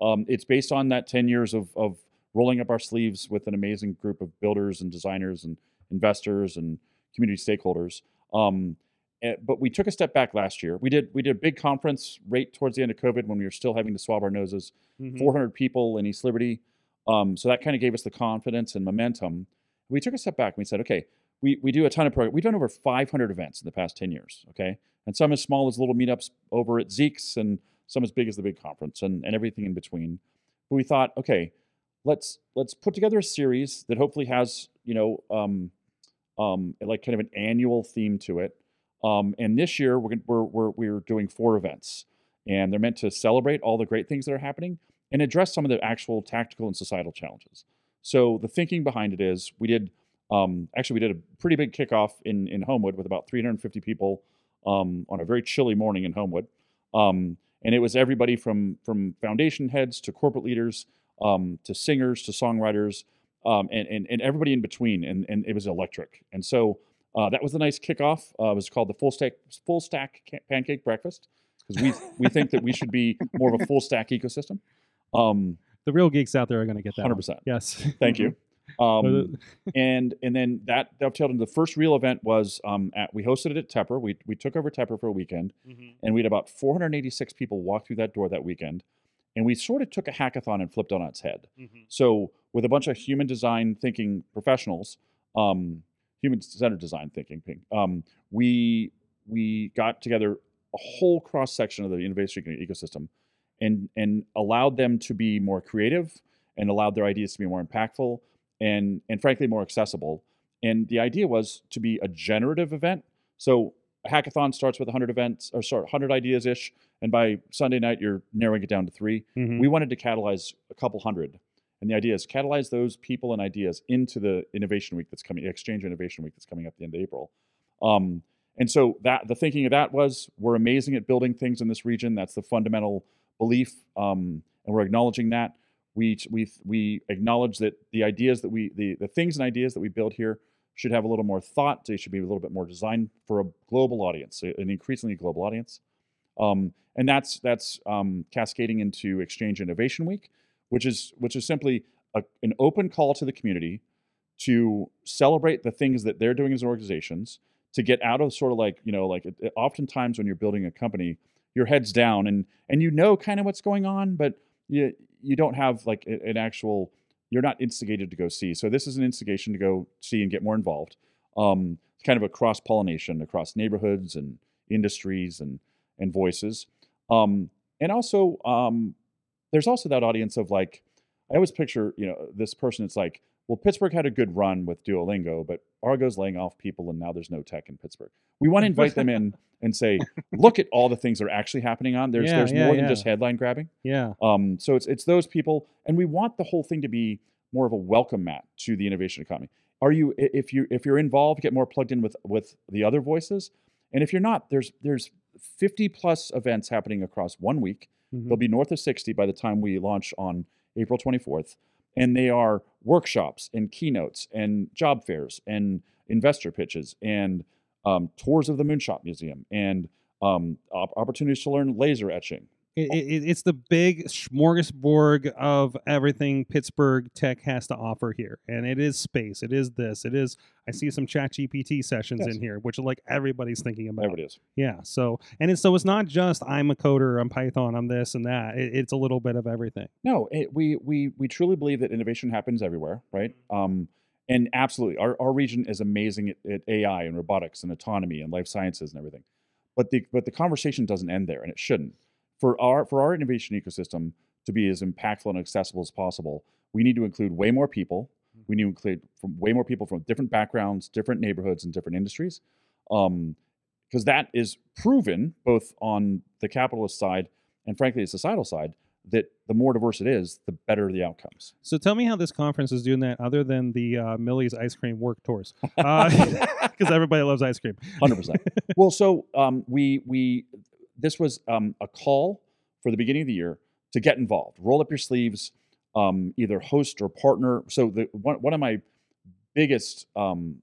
Um, it's based on that 10 years of, of rolling up our sleeves with an amazing group of builders and designers and investors and community stakeholders. Um, eh, but we took a step back last year. We did we did a big conference right towards the end of COVID when we were still having to swab our noses. Mhm. 400 people in East Liberty. Um, so that kind of gave us the confidence and momentum. We took a step back and we said, okay, we, we do a ton of programs. We've done over 500 events in the past 10 years, okay? And some as small as little meetups over at Zeke's and some as big as the big conference and, and everything in between. But we thought, okay, let's let's put together a series that hopefully has, you know, um, um, like kind of an annual theme to it. Um, and this year we're, we're, we're, we're doing four events and they're meant to celebrate all the great things that are happening and address some of the actual tactical and societal challenges. So the thinking behind it is we did um, actually we did a pretty big kickoff in in Homewood with about 350 people um, on a very chilly morning in Homewood, um, and it was everybody from from foundation heads to corporate leaders um, to singers to songwriters um, and, and and everybody in between, and and it was electric. And so uh, that was a nice kickoff. Uh, it was called the full stack full stack ca- pancake breakfast because we we think that we should be more of a full stack ecosystem. Um, The real geeks out there are going to get that. 100%. Yes. Thank you. Um, and and then that dovetailed into the first real event was um, at we hosted it at Tepper. We we took over Tepper for a weekend, mhm. and we had about 486 people walk through that door that weekend, and we sort of took a hackathon and flipped on its head. Mhm. So with a bunch of human design thinking professionals, um, human centered design thinking, um, we we got together a whole cross section of the innovation ecosystem, and and allowed them to be more creative and allowed their ideas to be more impactful and and frankly more accessible. And the idea was to be a generative event. So a hackathon starts with 100 events or sorry 100 ideas ish, and by Sunday night you're narrowing it down to three Mhm. we wanted to catalyze a couple hundred and the idea is catalyze those people and ideas into the innovation week that's coming exchange innovation week that's coming up at the end of april Um, and so that the thinking of that was we're amazing at building things in this region. That's the fundamental belief, um, and we're acknowledging that. We we we acknowledge that the ideas that we the the things and ideas that we build here should have a little more thought. They should be a little bit more designed for a global audience, an increasingly global audience. Um, and that's that's um, cascading into Exchange Innovation Week, which is which is simply a, an open call to the community to celebrate the things that they're doing as organizations, to get out of sort of like you know like it, it- oftentimes when you're building a company, your head's down and and you know kind of what's going on, but you you don't have like an actual you're not instigated to go see. So this is an instigation to go see and get more involved. Um, kind of a cross pollination across neighborhoods and industries and and voices. Um, and also, um, there's also that audience of like, I always picture, you know, this person. It's like, well, Pittsburgh had a good run with Duolingo, but Argo's laying off people, and now there's no tech in Pittsburgh. We want to invite them in and say, look at all the things that are actually happening on. There's Yeah, there's yeah, more than just headline grabbing. Yeah. Um, so it's it's those people, and we want the whole thing to be more of a welcome mat to the innovation economy. Are you if you if you're involved, get more plugged in with with the other voices, and if you're not, there's there's 50 plus events happening across one week. Mhm. There'll be north of 60 by the time we launch on April 24th, and they are workshops and keynotes and job fairs and investor pitches and um, tours of the Moonshot Museum and um, op- opportunities to learn laser etching. It, it, it's the big smorgasbord of everything Pittsburgh tech has to offer here, and it is space. It is this. It is. I see some Chat GPT sessions Yes. in here, which like everybody's thinking about. It is. Yeah. So and it's so it's not just I'm a coder, I'm Python, I'm this and that. It, it's a little bit of everything. No, it, we we we truly believe that innovation happens everywhere, right? Um, and absolutely, our, our region is amazing at, at AI and robotics and autonomy and life sciences and everything. But the but the conversation doesn't end there, and it shouldn't. For our for our innovation ecosystem to be as impactful and accessible as possible, we need to include way more people. We need to include from way more people from different backgrounds, different neighborhoods, and different industries, because that is proven both on the capitalist side and frankly the societal side that the more diverse it is, the better the outcomes. So tell me how this conference is doing that, other than the uh, Millie's ice cream work tours, because everybody loves ice cream. Hundred percent. Well, so um, we we this was um, a call for the beginning of the year to get involved. Roll up your sleeves, um, either host or partner. So the one one of my biggest um,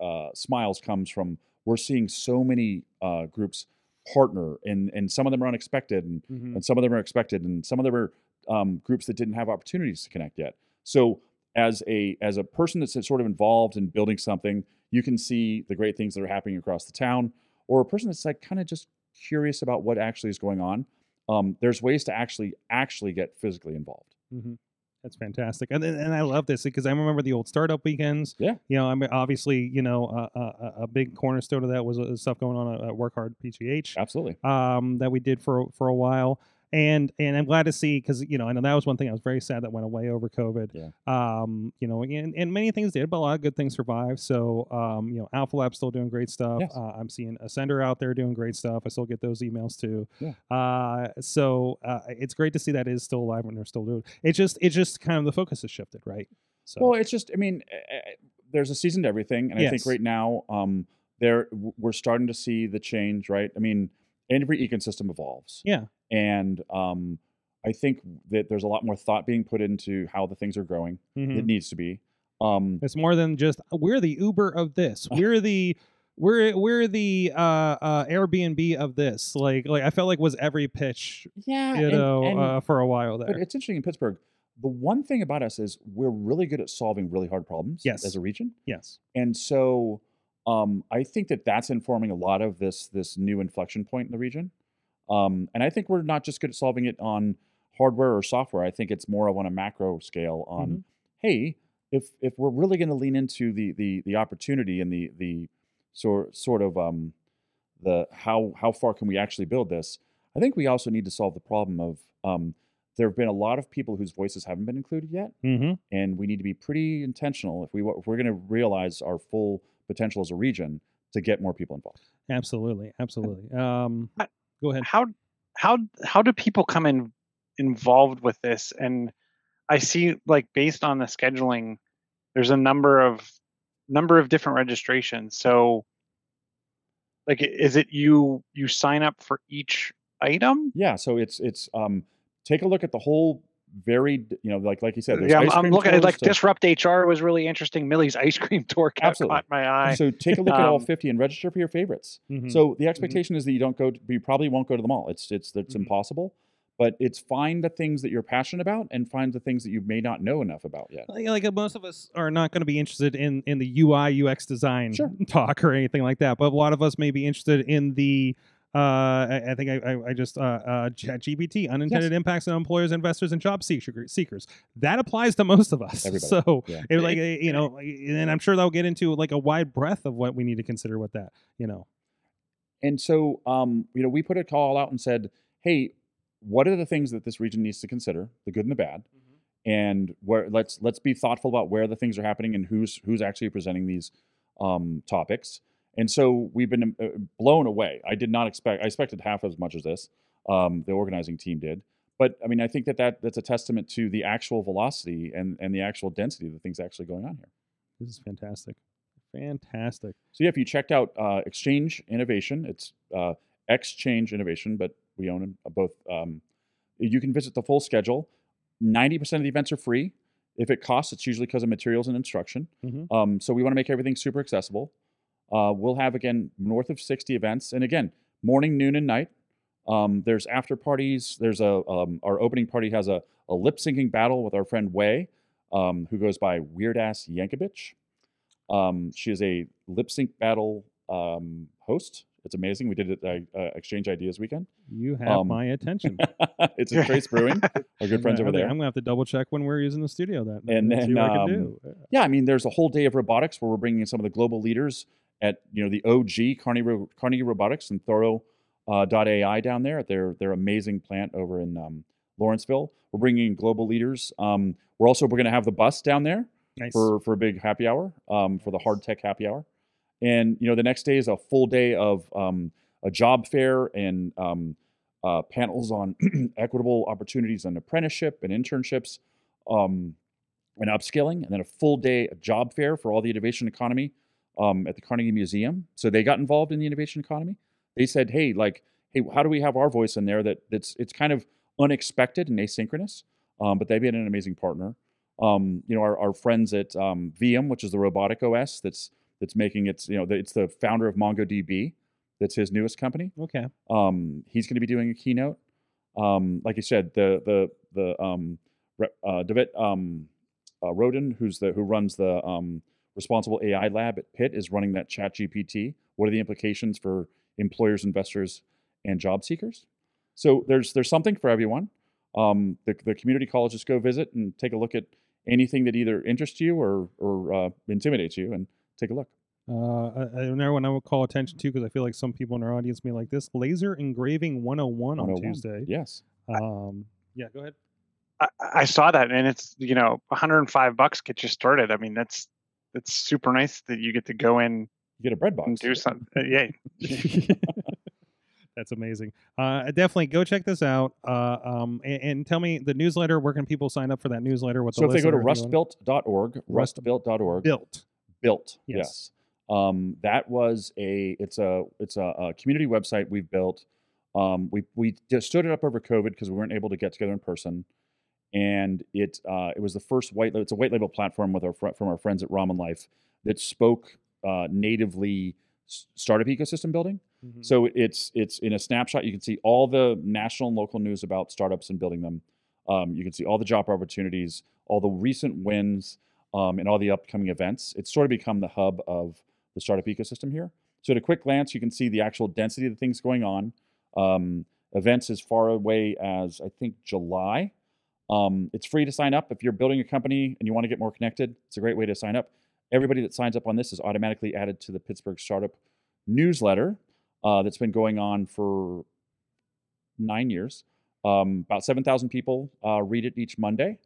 uh, smiles comes from we're seeing so many uh, groups partner, and and some of them are unexpected, and Mhm. and some of them are expected, and some of them are um, groups that didn't have opportunities to connect yet. So as a as a person that's sort of involved in building something, you can see the great things that are happening across the town, or a person that's like kind of just curious about what actually is going on. Um, there's ways to actually actually get physically involved. hmm That's fantastic, and and I love this because I remember the old startup weekends. Yeah. you know, I mean, obviously, you know, uh, uh, uh, a big cornerstone of that was uh, stuff going on at, at Work Hard PGH. Absolutely. um, that we did for for a while. And and I'm glad to see because you know I know that was one thing I was very sad that went away over COVID. Yeah. Um, you know, and, and many things did, but a lot of good things survived. So um, you know, Alpha Lab's still doing great stuff. Yes. Uh, I'm seeing Ascender out there doing great stuff. I still get those emails too. Yeah. Uh, so uh, it's great to see that is still alive and they're still doing. It just it's just kind of the focus has shifted, right? So Well, it's just, I mean, eh, eh, there's a season to everything, and I think right now, um, there we're starting to see the change, right? I mean, every ecosystem evolves, yeah, and um, I think that there's a lot more thought being put into how the things are growing. mhm. It needs to be. Um, It's more than just we're the Uber of this. We're the we're we're the uh, uh, Airbnb of this. Like like I felt like was every pitch yeah, you and- know and- uh, for a while there. it's interesting in Pittsburgh. The one thing about us is we're really good at solving really hard problems Yes. as a region. Yes. and so um, I think that that's informing a lot of this this new inflection point in the region. Um, and I think we're not just good at solving it on hardware or software. I think it's more of on a macro scale. On Mm-hmm. hey, if if we're really going to lean into the the the opportunity and the the sort sort of um, the how how far can we actually build this? I think we also need to solve the problem of um, there have been a lot of people whose voices haven't been included yet Mm-hmm. and we need to be pretty intentional if we if we're going to realize our full potential as a region to get more people involved. Absolutely. Absolutely. Um, go ahead. how how how do people come in involved with this and i see like based on the scheduling there's a number of number of different registrations so Like, is it you you sign up for each item? Yeah, so it's it's um take a look at the whole varied, you know, like like you said, Yeah, I'm, I'm looking at like to- Disrupt HR was really interesting. Millie's ice cream tour caught, Absolutely. caught my eye. So take a look at all Um, 50 and register for your favorites. Mhm. So the expectation is that you don't go. To, you probably won't go to them all. It's it's it's Mhm. impossible. But it's find the things that you're passionate about and find the things that you may not know enough about yet. like, like uh, most of us are not going to be interested in in the UI UX design Sure. talk or anything like that, but a lot of us may be interested in the. Uh, I, I think I, I, I just uh, uh, GPT unintended impacts on employers, investors, and job seekers. That applies to most of us. Everybody, So yeah. it, like uh, you know, and I'm sure they'll get into like a wide breadth of what we need to consider with that. You know, And so, um, you know, we put a call out and said, "Hey, what are the things that this region needs to consider, the good and the bad, and where let's let's be thoughtful about where the things are happening and who's who's actually presenting these um, topics." And so we've been uh, blown away. I did not expect. I expected half as much as this. Um, the organizing team did, but I mean, I think that, that that's a testament to the actual velocity and and the actual density of the things actually going on here. this is fantastic, fantastic. So yeah, if you checked out uh, Exchange Innovation, it's uh, Exchange Innovation, but we own both. Um, you can visit the full schedule. Ninety percent of the events are free. If it costs, it's usually because of materials and instruction. Mhm. Um, so we want to make everything super accessible. Uh, we'll have again north of sixty events, and again morning, noon, and night. Um, there's after parties. There's a um, our opening party has a, a lip syncing battle with our friend Way, um, who goes by Weird Ass Yankovic. Um, she is a lip sync battle um, host. It's amazing. We did it at uh, Exchange Ideas weekend. You have Um, my attention. it's at Trace Brewing, our good friends gonna- over there. I'm gonna have to double check when we're using the studio that night And see then, what I can do. Yeah, I mean, there's a whole day of robotics where we're bringing in some of the global leaders at you know the OG Carnegie, Carnegie Robotics and Thoro uh, AI down there at their their amazing plant over in um, Lawrenceville. We're bringing in global leaders. Um, we're also we're going to have the bus down there Nice. for for a big happy hour um, for the hard tech happy hour, and you know the next day is a full day of um, a job fair and um, uh, panels on equitable opportunities and apprenticeship and internships. Um, and upskilling, and then a full day of job fair for all the innovation economy um, at the Carnegie Museum. So they got involved in the innovation economy. They said, "Hey, like, hey, how do we have our voice in there? That that's it's kind of unexpected and asynchronous, um, but they've been an amazing partner. Um, you know, our, our friends at um, Viam, which is the robotic OS that's that's making its you know the, it's the founder of MongoDB. That's his newest company. okay. Um, he's going to be doing a keynote. Um, like you said, the the the um, uh, David um, uh, Roden, who's the who runs the um, responsible AI lab at Pitt, is running that Chat GPT. What are the implications for employers, investors, and job seekers? So there's there's something for everyone. Um, the the community colleges go visit and take a look at anything that either interests you or or uh, intimidates you, and take a look. Uh, I- I- another one I would call attention to because I feel like some people in our audience may like this laser engraving 101 on Tuesday. Yes. Um, yeah, go ahead. I, I saw that, and it's you know 105 bucks get you started. I mean, that's that's super nice that you get to go in You get a bread box. and do something. Uh, yeah, That's amazing. Uh, definitely go check this out. Uh, um, and, and tell me the newsletter. Where can people sign up for that newsletter? What So the if they go to list of everything rustbuilt.org, Rust- rustbuilt.org, built. built, Yes. yes. Um, that was a it's a it's a, a community website we've built. Um, we we just stood it up over COVID because we weren't able to get together in person, and it uh, it was the first white it's a white label platform with our fr- from our friends at Ramen Life that spoke uh, natively startup ecosystem building. Mhm. So it's it's in a snapshot. You can see all the national and local news about startups and building them. Um, you can see all the job opportunities, all the recent wins, um, and all the upcoming events. It's sort of become the hub of the startup ecosystem here. So at a quick glance, you can see the actual density of the things going on. Um, events as far away as I think July. Um, it's free to sign up if you're building a company and you want to get more connected. It's a great way to sign up. Everybody that signs up on this is automatically added to the Pittsburgh Startup newsletter uh, that's been going on for nine years. Um, about 7,000 people uh, read it each Monday.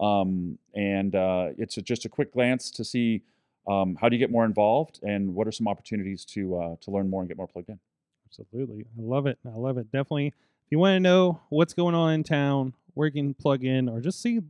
Um, and uh, it's a, just a quick glance to see um, how do you get more involved and what are some opportunities to, uh, to learn more and get more plugged in. Absolutely. I love it. I love it. Definitely. If you want to know what's going on in town, where you can plug in, or just see if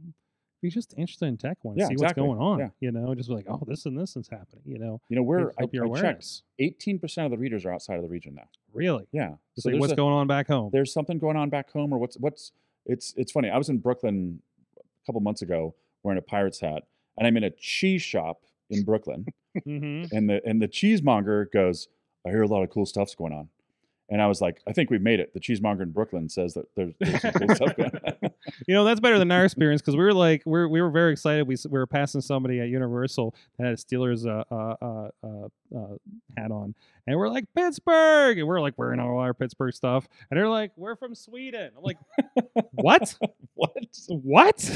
you're just interested in tech, one, Yeah, see exactly. what's going on. Yeah. You know, just be like, oh, this and this is happening. You know, You know, we're I, your I awareness. Eighteen percent of the readers are outside of the region now. Really, Yeah. just So like what's a- going on back home. there's something going on back home or what's what's it's it's funny i was in brooklyn a couple months ago wearing a pirate's hat and i'm in a cheese shop in brooklyn hmm and the and the cheesemonger goes i hear a lot of cool stuff's going on and i was like i think we've made it the cheesemonger in brooklyn says that there's, there's some cool stuff going on You know, that's better than our experience because we were like, we're, we were very excited. We, we were passing somebody at Universal that had a Steelers uh, uh, uh, uh, uh, hat on. And we're like, Pittsburgh. And we're like wearing all our Pittsburgh stuff. And they're like, we're from Sweden. I'm like, what? what What?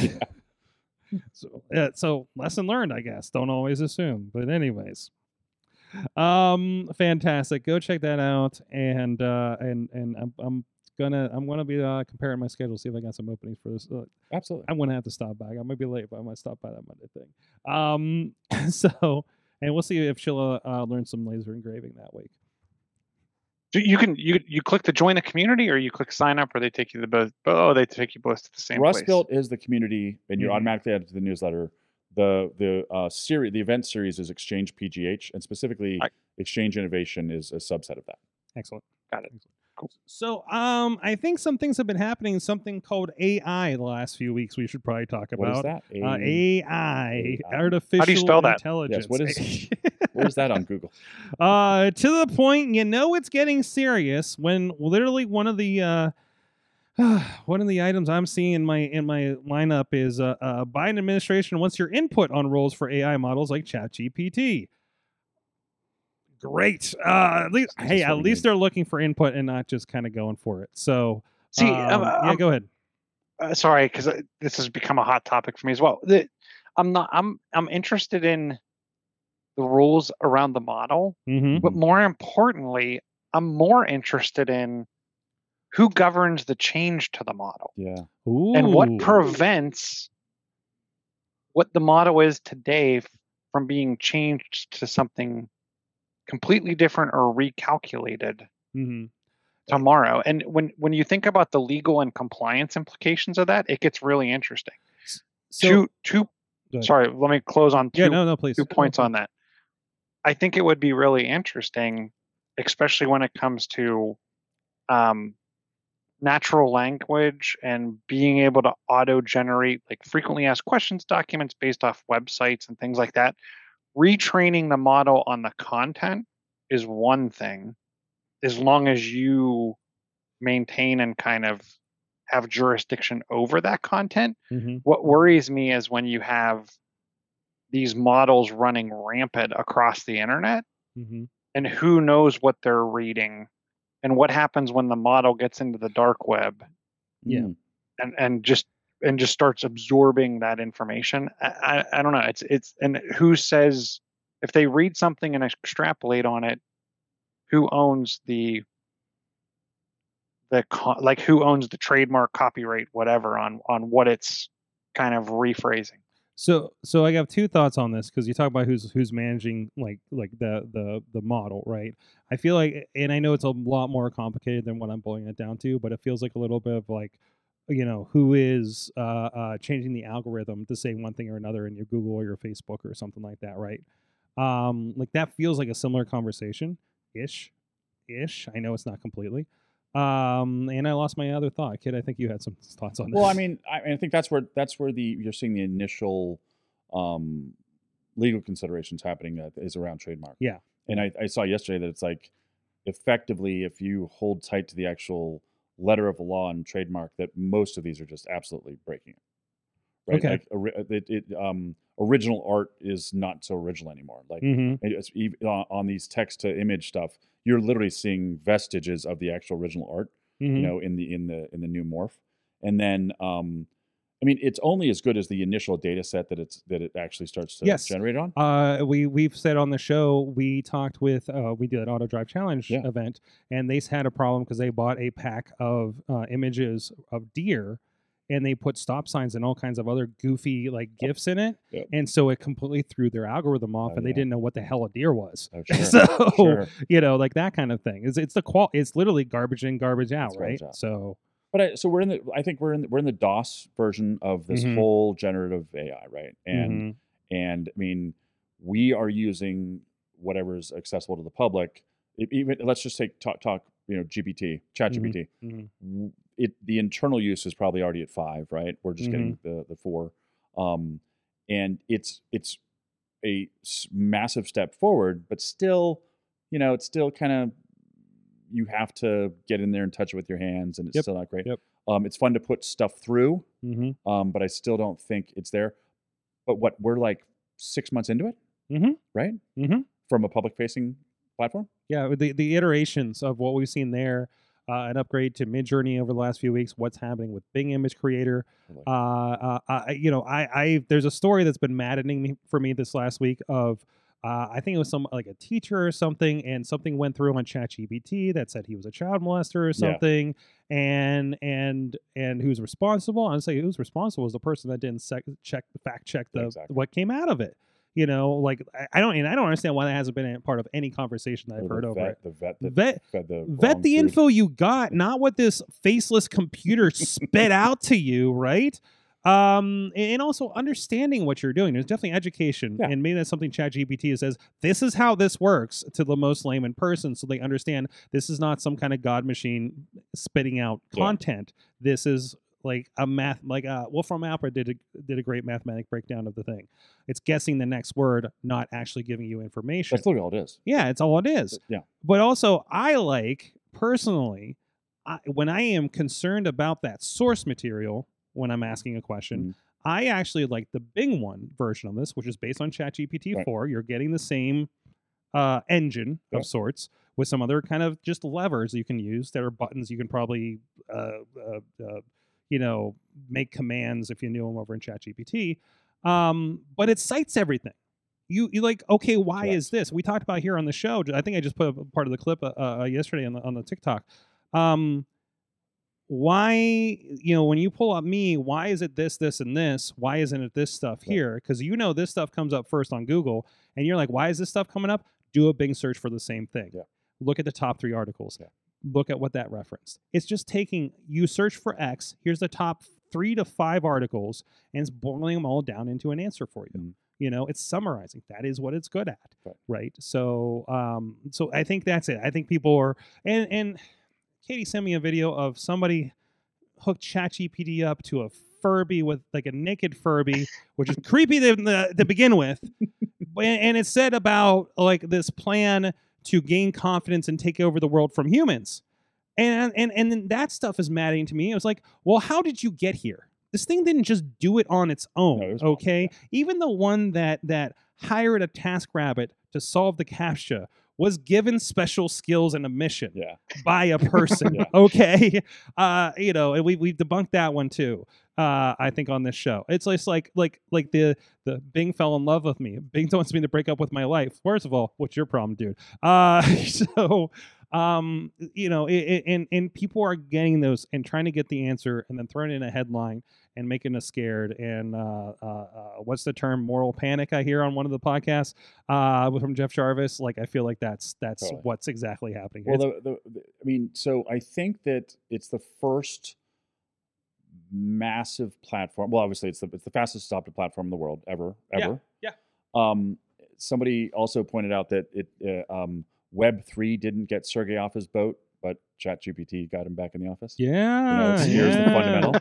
So, uh, so lesson learned, I guess. Don't always assume. But anyways, um, fantastic. Go check that out. And uh, and and I'm, I'm gonna I'm gonna be uh, comparing my schedule, see if I got some openings for this. Uh, absolutely I'm gonna have to stop back. I might be late, but I might stop by that Monday thing. Um, so and we'll see if she'll uh, uh, learn some laser engraving that week. So you can you you click to join the community or you click sign up or they take you to both oh they take you both to the same Rust place. built is the community and you're Mhm. automatically added to the newsletter the the uh series the event series is XChangePGH and specifically I- exchange innovation is a subset of that Excellent. Got it. Excellent. Cool. So, um, I think some things have been happening. Something called AI the last few weeks. We should probably talk what is about that uh, AI, AI. artificial spell that? intelligence. Yes, what is- where's that on google uh, to the point you know it's getting serious when literally one of the uh, one of the items I'm seeing in my in my lineup is uh, uh, Biden administration wants your input on roles for AI models like ChatGPT. Great. Uh, at least, hey, at least they're looking for input and not just kind of going for it. So, See, um, um, yeah, um, go ahead. uh, sorry because this has become a hot topic for me as well. The, I'm not I'm I'm interested in the rules around the model, Mm-hmm. but more importantly, I'm more interested in who governs the change to the model yeah and what prevents what the model is today from being changed to something completely different or recalculated hmm tomorrow. And when when you think about the legal and compliance implications of that, it gets really interesting. So, two two sorry, let me close on two yeah, no, no, please. two points on that. I think it would be really interesting, especially when it comes to um, natural language and being able to auto generate like frequently asked questions documents based off websites and things like that. Retraining the model on the content is one thing, as long as you maintain and kind of have jurisdiction over that content hmm what worries me is when you have these models running rampant across the internet hmm and who knows what they're reading and what happens when the model gets into the dark web Yeah. Mm. and and just and just starts absorbing that information I, I i don't know it's it's and who says if they read something and extrapolate on it who owns the the co- like who owns the trademark copyright whatever on on what it's kind of rephrasing So, so I have two thoughts on this because you talk about who's who's managing like like the the the model, right? I feel like, and I know it's a lot more complicated than what I'm boiling it down to, but it feels like a little bit of like, you know, who is uh, uh, changing the algorithm to say one thing or another in your Google or your Facebook or something like that, right? Um, like that feels like a similar conversation, ish, ish. I know it's not completely. Um, and I lost my other thought, kid. I think you had some thoughts on this. Well, I mean, I, I think that's where that's where the you're seeing the initial um, legal considerations happening that is around trademark. Yeah. and I, I saw yesterday that it's like effectively if you hold tight to the actual letter of the law and trademark, that most of these are just absolutely breaking it. Right? Okay. Like, it, it, um, original art is not so original anymore. Like hmm it's, on these text to image stuff, you're literally seeing vestiges of the actual original art hmm you know in the in the in the new morph and then um i mean it's only as good as the initial data set that it's that it actually starts to Yes. generate on Uh, we we've said on the show we talked with uh, we did an auto drive challenge Yeah. event and they had a problem because they bought a pack of uh, images of deer and they put stop signs and all kinds of other goofy like gifs in it Yep. and so it completely threw their algorithm off Oh, and they didn't know what the hell a deer was oh, sure. so sure. you know like that kind of thing it's, it's the qual it's literally garbage in garbage out It's right out. so But I, so we're in the. I think we're in the, we're in the DOS version of this Mhm. whole generative AI, right? And Mhm. and I mean, we are using whatever is accessible to the public. E- Even let's just take talk talk you know GPT, Chat. GPT. Mhm. It the internal use is probably already at five, right? We're just getting the the four, um, and it's it's a massive step forward, but still, you know, it's still kind of you have to get in there and touch it with your hands, and it's Yep, still not great. yep. Um, it's fun to put stuff through, Mhm. um, but I still don't think it's there. But what we're like six months into it, Mhm. right? Mhm. From a public facing platform. Yeah, the the iterations of what we've seen there, uh, an upgrade to Midjourney over the last few weeks. What's happening with Bing Image Creator? Uh, uh, I, you know, I, I there's a story that's been maddening me, for me this last week of. Uh, I think it was some like a teacher or something, and something went through on ChatGPT that said he was a child molester or Yeah. something, and and and who's responsible? I'd say who's responsible is the person that didn't sec- check the fact check the Exactly. what came out of it. You know, like I, don't and I don't understand why that hasn't been a part of any conversation that I've heard the over it. The vet that Vet the vet the info you got, not what this faceless computer spit out to you, right? Um, and also understanding what you're doing. There's definitely education, Yeah. and maybe that's something ChatGPT says. This is how this works to the most layman person, so they understand this is not some kind of god machine spitting out Yeah. content. This is like a math, like uh, Wolfram Alpha did a, did a great mathematic breakdown of the thing. It's guessing the next word, not actually giving you information. That's literally all it is. yeah, it's all it is Yeah. but also I like personally I, when I am concerned about that source material when I'm asking a question. Mhm. I actually like the Bing one version of this, which is based on ChatGPT Right. 4. You're getting the same uh, engine Yeah. of sorts with some other kind of just levers you can use that are buttons you can probably, uh, uh, uh, you know, make commands if you knew them over in ChatGPT. Um, but it cites everything you you like okay why is this we talked about here on the show i think i just put a part of the clip uh, uh, yesterday on the on the tiktok um why you know when you pull up me why is it this this and this why isn't it this stuff Right. here because you know this stuff comes up first on google and you're like why is this stuff coming up do a bing search for the same thing Yeah. look at the top three articles Yeah. Look at what that referenced. It's just taking you search for x here's the top three to five articles and it's boiling them all down into an answer for you. Mhm. you know it's summarizing. That is what it's good at Right. right? So um so i think that's it. I think people are and and katie sent me a video of somebody hooked ChatGPT up to a furby with like a naked furby which is creepy to, to begin with. And it said about like this plan to gain confidence and take over the world from humans and and and then that stuff is maddening to me. It was like, well, how did you get here? This thing didn't just do it on its own, No, okay? Even the one that that hired a task rabbit to solve the captcha was given special skills and a mission Yeah. by a person, Yeah. okay? Uh, you know, and we we debunked that one too. Uh, I think on this show, it's just like like like the the Bing fell in love with me. Bing wants me to break up with my life. First of all, what's your problem, dude? Uh, so um you know it, it, and and people are getting those and trying to get the answer and then throwing in a headline and making us scared and uh, uh, uh what's the term moral panic i hear on one of the podcasts uh from jeff jarvis like i feel like that's that's Totally. what's exactly happening. Well, the, the, the, I mean, so I think that it's the first massive platform. Well, obviously, it's the it's the fastest adopted platform in the world ever, Yeah, ever. yeah. Um, somebody also pointed out that it uh, um, Web three didn't get Sergey off his boat, but ChatGPT got him back in the office. yeah, it's- here's the fundamental.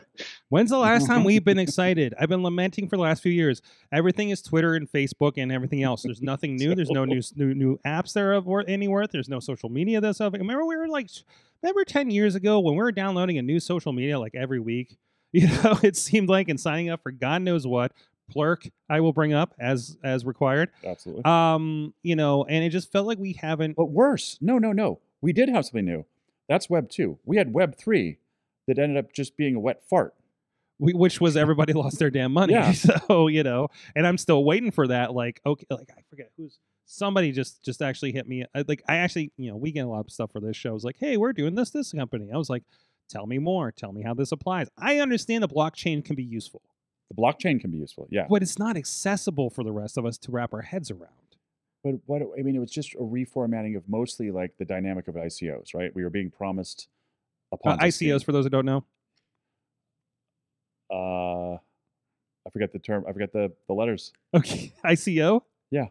When's the last time we've been excited? I've been lamenting for the last few years. Everything is Twitter and Facebook and everything else. There's nothing new. There's no new new, new apps that are of worth any worth. There's no social media that's of. Remember we were like, remember ten years ago when we were downloading a new social media like every week. You know, it seemed like and signing up for God knows what. Plurk, I will bring up as as required. Absolutely. Um, you know, and it just felt like we haven't. but worse, no, no, no. We did have something new. That's Web two. We had Web three that ended up just being a wet fart. we, which was everybody lost their damn money. Yeah. So you know, and I'm still waiting for that. Like, okay, like I forget who's somebody just just actually hit me. I, like I actually, you know, we get a lot of stuff for this show. It's like, hey, we're doing this this company. I was like, tell me more. Tell me how this applies. I understand the blockchain can be useful, The blockchain can be useful, yeah. but it's not accessible for the rest of us to wrap our heads around. But what I mean, it was just a reformatting of mostly like the dynamic of ICOs, right? We were being promised a Uh, Ponzi scheme. ICOs, for those who don't know, uh, I forget the term. I forget the the letters. Okay, ICO. Yeah.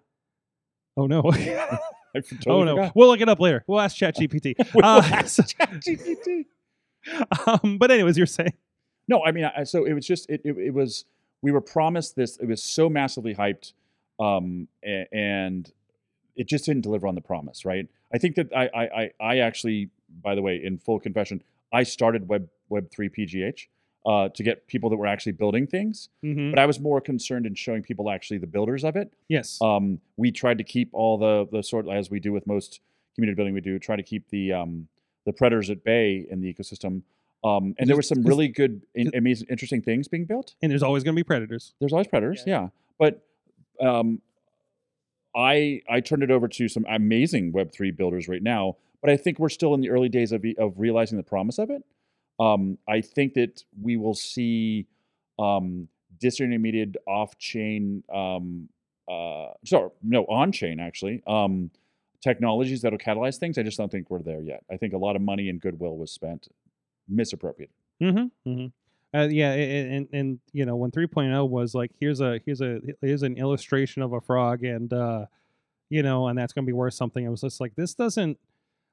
Oh no. I totally oh no. forgot. We'll look it up later. We'll ask ChatGPT. We will Uh, ask ChatGPT. um, but anyways, you're saying. No, I mean, I, so it was just it, it. It was we were promised this. It was so massively hyped, um, and it just didn't deliver on the promise. Right? I think that I, I, I, I actually, by the way, in full confession, I started Web Web three PGH uh, to get people that were actually building things, Mhm. but I was more concerned in showing people actually the builders of it. Yes. Um, we tried to keep all the the sort as we do with most community building. We do try to keep the um, the predators at bay in the ecosystem. Um, and there were some really good, in, amazing, interesting things being built. and there's always going to be predators. There's always predators, yeah. But um, I I turned it over to some amazing Web three builders right now. But I think we're still in the early days of of realizing the promise of it. Um, I think that we will see um, disintermediated off chain, um, uh, sorry, no, on chain actually, um, technologies that'll catalyze things. I just don't think we're there yet. I think a lot of money and goodwill was spent misappropriated. Mm-hmm. mm-hmm. Uh, yeah, and and you know when 3.0 was like here's a here's a here's an illustration of a frog and uh you know and that's going to be worth something. I was just like this doesn't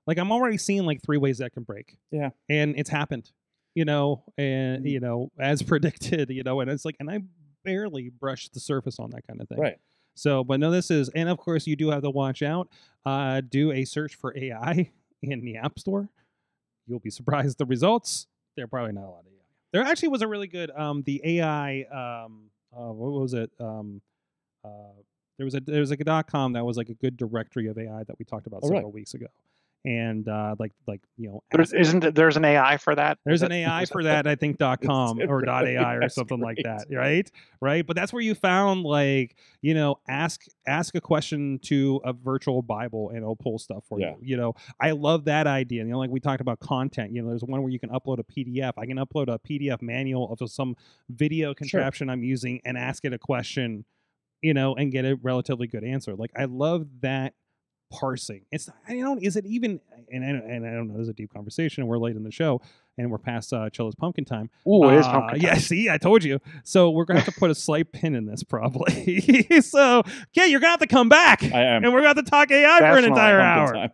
like I'm already seeing like three ways that can break. Yeah. and it's happened. You know, and Mhm. you know as predicted. You know, and it's like and I barely brushed the surface on that kind of thing. Right. So, but no, this is, and of course, you do have to watch out. Uh, do a search for AI in the App Store. You'll be surprised the results. They're probably not a lot of. There actually was a really good um, the AI. Um, uh, what was it? Um, uh, there was a there was like a dot com that was like a good directory of AI that we talked about Oh, several weeks ago, and uh, like like you know There's ask- isn't there's an AI for that? there's Is an AI for that that, I think dot com or dot Really? AI or That's something like that, right? Right. But that's where you found like, you know, ask ask a question to a virtual Bible and it'll pull stuff for Yeah. you. You know, I love that idea. You know, like we talked about content. You know, there's one where you can upload a PDF. I can upload a PDF manual of some video contraption I'm using and ask it a question, you know, and get a relatively good answer. Like I love that parsing. It's I don't is it even and I, don't- and I don't know. There's a deep conversation. and We're late in the show and we're past uh, Chilla's pumpkin time. Ooh, it is Uh, pumpkin. Yeah, see, I told you. So we're gonna have to put a slight pin in this probably. so yeah, you're gonna have to come back, I am. and we're gonna have to talk AI for an entire hour. time.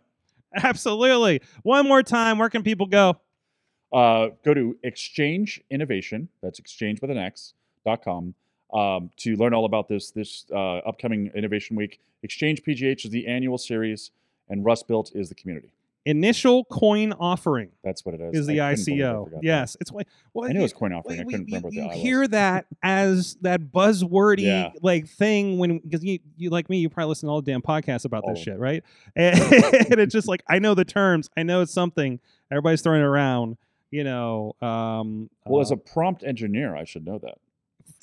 Absolutely. One more time, where can people go? uh, go to exchange innovation that's exchange with an x dot com um, to learn all about this this uh, upcoming innovation week XChangePGH is the annual series and rust built is the community Initial coin offering that's what it is is the I couldn't believe I ICO. forgot that. Yes, it's well, i knew it was coin offering i couldn't you, remember what the you I was. hear that as that buzzwordy Yeah. like thing when because you, you like me you probably listen to all the damn podcasts about All this shit right and, and it's just like i know the terms i know it's something everybody's throwing it around you know um well as uh, a prompt engineer i should know that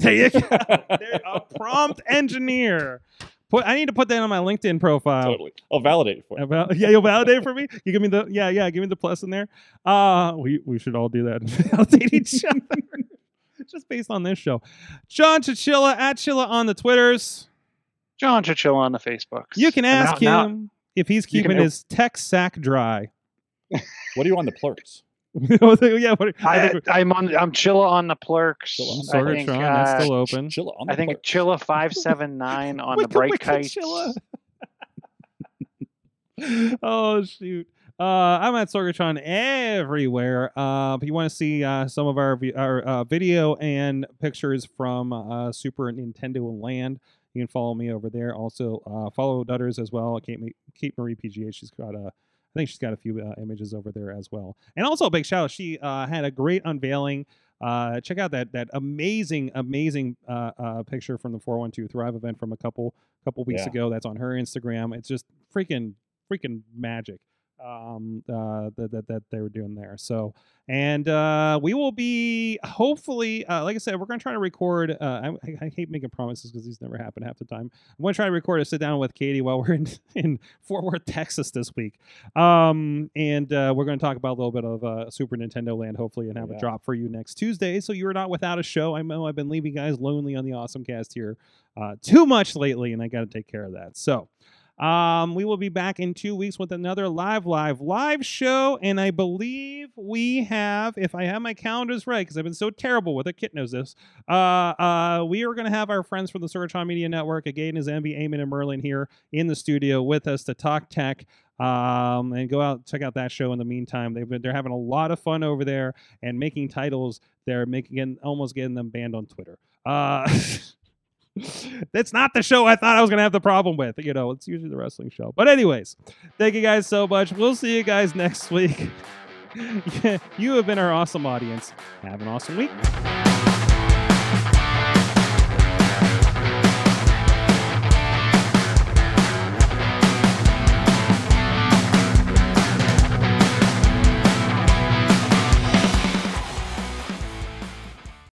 there you go There- a prompt engineer put i need to put that on my linkedin profile totally i'll validate it for you about, yeah, you'll validate for me. You give me the yeah, yeah, give me the plus in there. Uh we we should all do that and validate each other. Just based on this show. John Chichilla at Chilla on the Twitters. John Chichilla on the Facebooks. You can ask now- now- him if he's you can keeping his tech sack dry. what are you on the plurks yeah, what, I I, I'm on. I'm Chilla on the Plurks. Chilla on the Sorgatron, think, that's uh, still open. Chilla on the I think Plurks. Chilla five seven nine on the Bright Kites. Oh shoot. Uh, I'm at Sorgatron everywhere. Uh, if you want to see uh, some of our vi- our uh, video and pictures from uh, Super Nintendo Land, you can follow me over there. Also, uh, follow Dutters as well. Kate, Ma- Kate Marie PGA. She's got a, I think she's got a few uh, images over there as well. And also a big shout out. She uh, had a great unveiling. Uh, check out that that amazing, amazing uh, uh, picture from the 412 Thrive event from a couple couple weeks Yeah. ago. That's on her Instagram. It's just freaking freaking magic um uh that, that that they were doing there. So and uh we will be hopefully uh like i said we're gonna try to record uh i, I- hate making promises because these never happen half the time. I'm gonna try to record a sit down with katie while we're in in fort worth texas this week. Um and uh we're gonna talk about a little bit of uh super nintendo land hopefully and have a drop for you next tuesday. So you're not without a show. I know i've been leaving you guys lonely on the awesome cast here uh too much lately and i gotta take care of that. So Um, we will be back in two weeks with another live, live, live show. And I believe we have, if I have my calendars right, because I've been so terrible with it, Kit knows this. Uh, uh, we are going to have our friends from the Sorgatron Media Network, again, is Envy, Eamon, and Merlin here in the studio with us to talk tech. Um, and go out check out that show in the meantime. They've been they're having a lot of fun over there and making titles. They're making almost getting them banned on Twitter. Uh, that's not the show I thought I was gonna have the problem with. You know, it's usually the wrestling show. But anyways, thank you guys so much. We'll see you guys next week. you have been our awesome audience. Have an awesome week.